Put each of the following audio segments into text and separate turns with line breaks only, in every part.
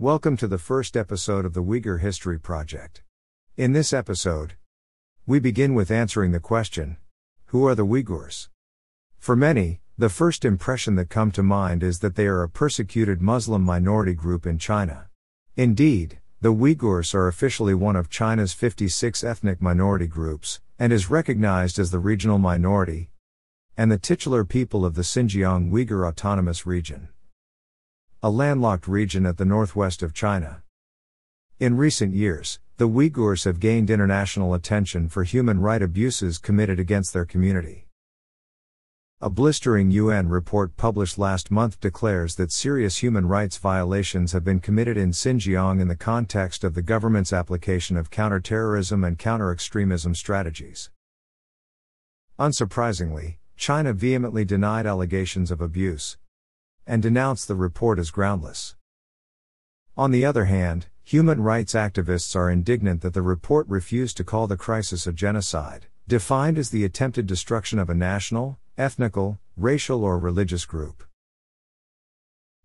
Welcome to the first episode of the Uyghur History Project. In this episode, we begin with answering the question Who are the Uyghurs? For many, the first impression that come to mind is that they are a persecuted Muslim minority group in China. Indeed, the Uyghurs are officially one of China's 56 ethnic minority groups, and is recognized as the regional minority, and the titular people of the Xinjiang Uyghur Autonomous Region a landlocked region at the northwest of China. In recent years, the Uyghurs have gained international attention for human rights abuses committed against their community. A blistering UN report published last month declares that serious human rights violations have been committed in Xinjiang in the context of the government's application of counterterrorism and counter-extremism strategies. Unsurprisingly, China vehemently denied allegations of abuse, and denounced the report as groundless. On the other hand, human rights activists are indignant that the report refused to call the crisis a genocide, defined as the attempted destruction of a national, ethnical, racial, or religious group.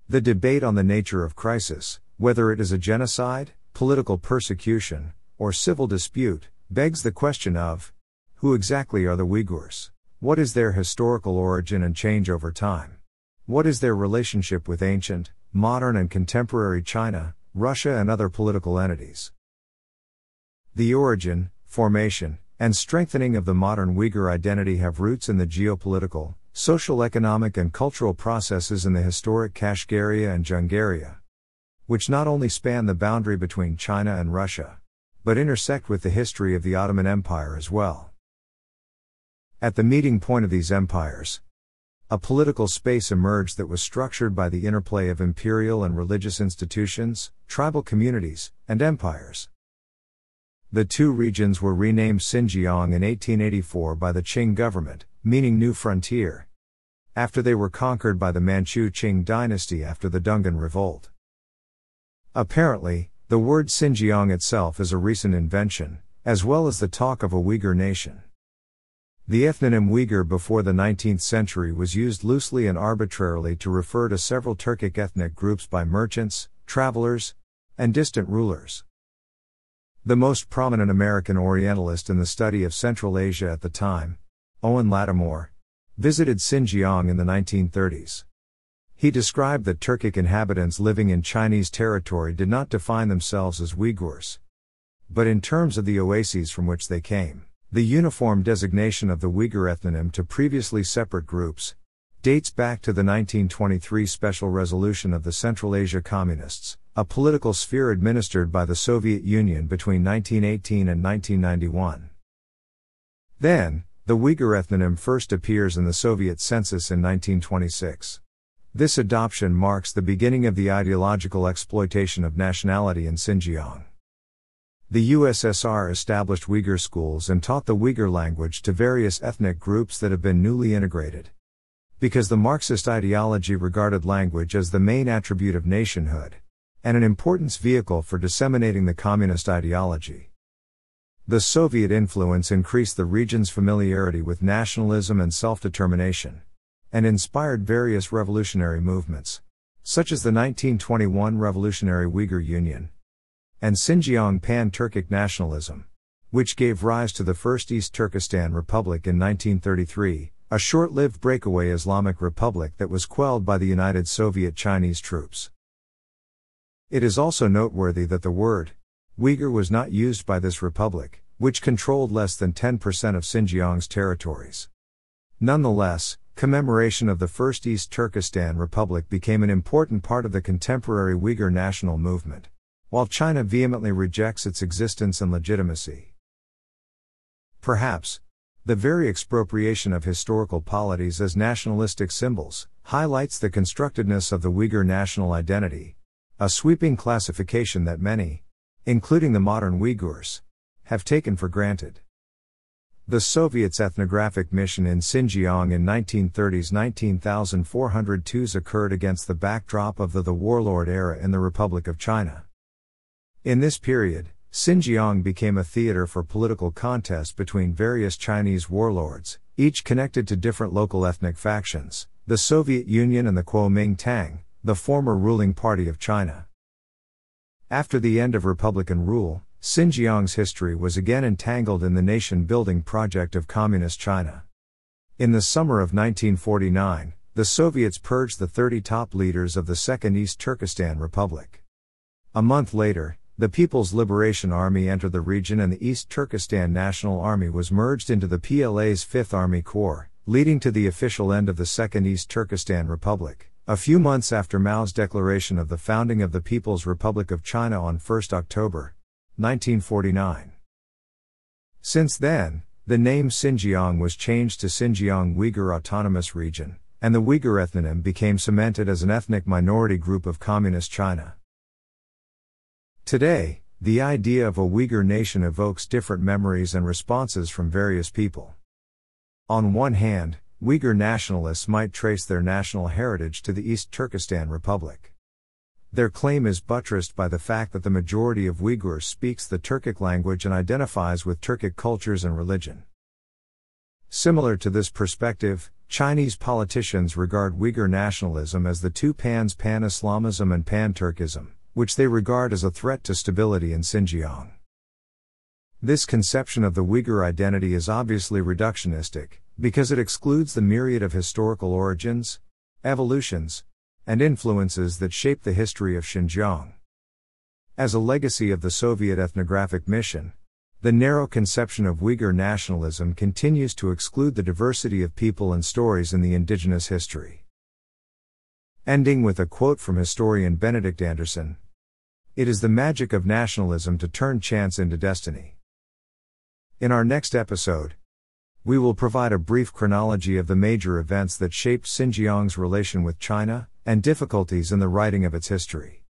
The debate on the nature of crisis, whether it is a genocide, political persecution, or civil dispute, begs the question of who exactly are the Uyghurs? What is their historical origin and change over time? What is their relationship with ancient, modern, and contemporary China, Russia, and other political entities? The origin, formation, and strengthening of the modern Uyghur identity have roots in the geopolitical, social, economic, and cultural processes in the historic Kashgaria and Jungaria, which not only span the boundary between China and Russia, but intersect with the history of the Ottoman Empire as well. At the meeting point of these empires, a political space emerged that was structured by the interplay of imperial and religious institutions, tribal communities, and empires. The two regions were renamed Xinjiang in 1884 by the Qing government, meaning New Frontier, after they were conquered by the Manchu Qing dynasty after the Dungan Revolt. Apparently, the word Xinjiang itself is a recent invention, as well as the talk of a Uyghur nation. The ethnonym Uyghur before the 19th century was used loosely and arbitrarily to refer to several Turkic ethnic groups by merchants, travelers, and distant rulers. The most prominent American Orientalist in the study of Central Asia at the time, Owen Lattimore, visited Xinjiang in the 1930s. He described that Turkic inhabitants living in Chinese territory did not define themselves as Uyghurs, but in terms of the oases from which they came. The uniform designation of the Uyghur ethnonym to previously separate groups dates back to the 1923 Special Resolution of the Central Asia Communists, a political sphere administered by the Soviet Union between 1918 and 1991. Then, the Uyghur ethnonym first appears in the Soviet census in 1926. This adoption marks the beginning of the ideological exploitation of nationality in Xinjiang. The USSR established Uyghur schools and taught the Uyghur language to various ethnic groups that have been newly integrated. Because the Marxist ideology regarded language as the main attribute of nationhood, and an importance vehicle for disseminating the communist ideology. The Soviet influence increased the region's familiarity with nationalism and self determination, and inspired various revolutionary movements, such as the 1921 Revolutionary Uyghur Union, and Xinjiang Pan Turkic nationalism, which gave rise to the First East Turkestan Republic in 1933, a short lived breakaway Islamic republic that was quelled by the United Soviet Chinese troops. It is also noteworthy that the word Uyghur was not used by this republic, which controlled less than 10% of Xinjiang's territories. Nonetheless, commemoration of the First East Turkestan Republic became an important part of the contemporary Uyghur national movement while China vehemently rejects its existence and legitimacy. Perhaps, the very expropriation of historical polities as nationalistic symbols highlights the constructedness of the Uyghur national identity, a sweeping classification that many, including the modern Uyghurs, have taken for granted. The Soviets' ethnographic mission in Xinjiang in 1930s 19,402s occurred against the backdrop of the, the warlord era in the Republic of China. In this period, Xinjiang became a theater for political contest between various Chinese warlords, each connected to different local ethnic factions, the Soviet Union and the Kuomintang, the former ruling party of China. After the end of Republican rule, Xinjiang's history was again entangled in the nation building project of Communist China. In the summer of 1949, the Soviets purged the 30 top leaders of the Second East Turkestan Republic. A month later, the People's Liberation Army entered the region and the East Turkestan National Army was merged into the PLA's 5th Army Corps, leading to the official end of the Second East Turkestan Republic, a few months after Mao's declaration of the founding of the People's Republic of China on 1 October 1949. Since then, the name Xinjiang was changed to Xinjiang Uyghur Autonomous Region, and the Uyghur ethnonym became cemented as an ethnic minority group of Communist China. Today, the idea of a Uyghur nation evokes different memories and responses from various people. On one hand, Uyghur nationalists might trace their national heritage to the East Turkestan Republic. Their claim is buttressed by the fact that the majority of Uyghurs speaks the Turkic language and identifies with Turkic cultures and religion. Similar to this perspective, Chinese politicians regard Uyghur nationalism as the two pans pan Islamism and pan Turkism, which they regard as a threat to stability in Xinjiang. This conception of the Uyghur identity is obviously reductionistic, because it excludes the myriad of historical origins, evolutions, and influences that shape the history of Xinjiang. As a legacy of the Soviet ethnographic mission, the narrow conception of Uyghur nationalism continues to exclude the diversity of people and stories in the indigenous history. Ending with a quote from historian Benedict Anderson It is the magic of nationalism to turn chance into destiny. In our next episode, we will provide a brief chronology of the major events that shaped Xinjiang's relation with China, and difficulties in the writing of its history.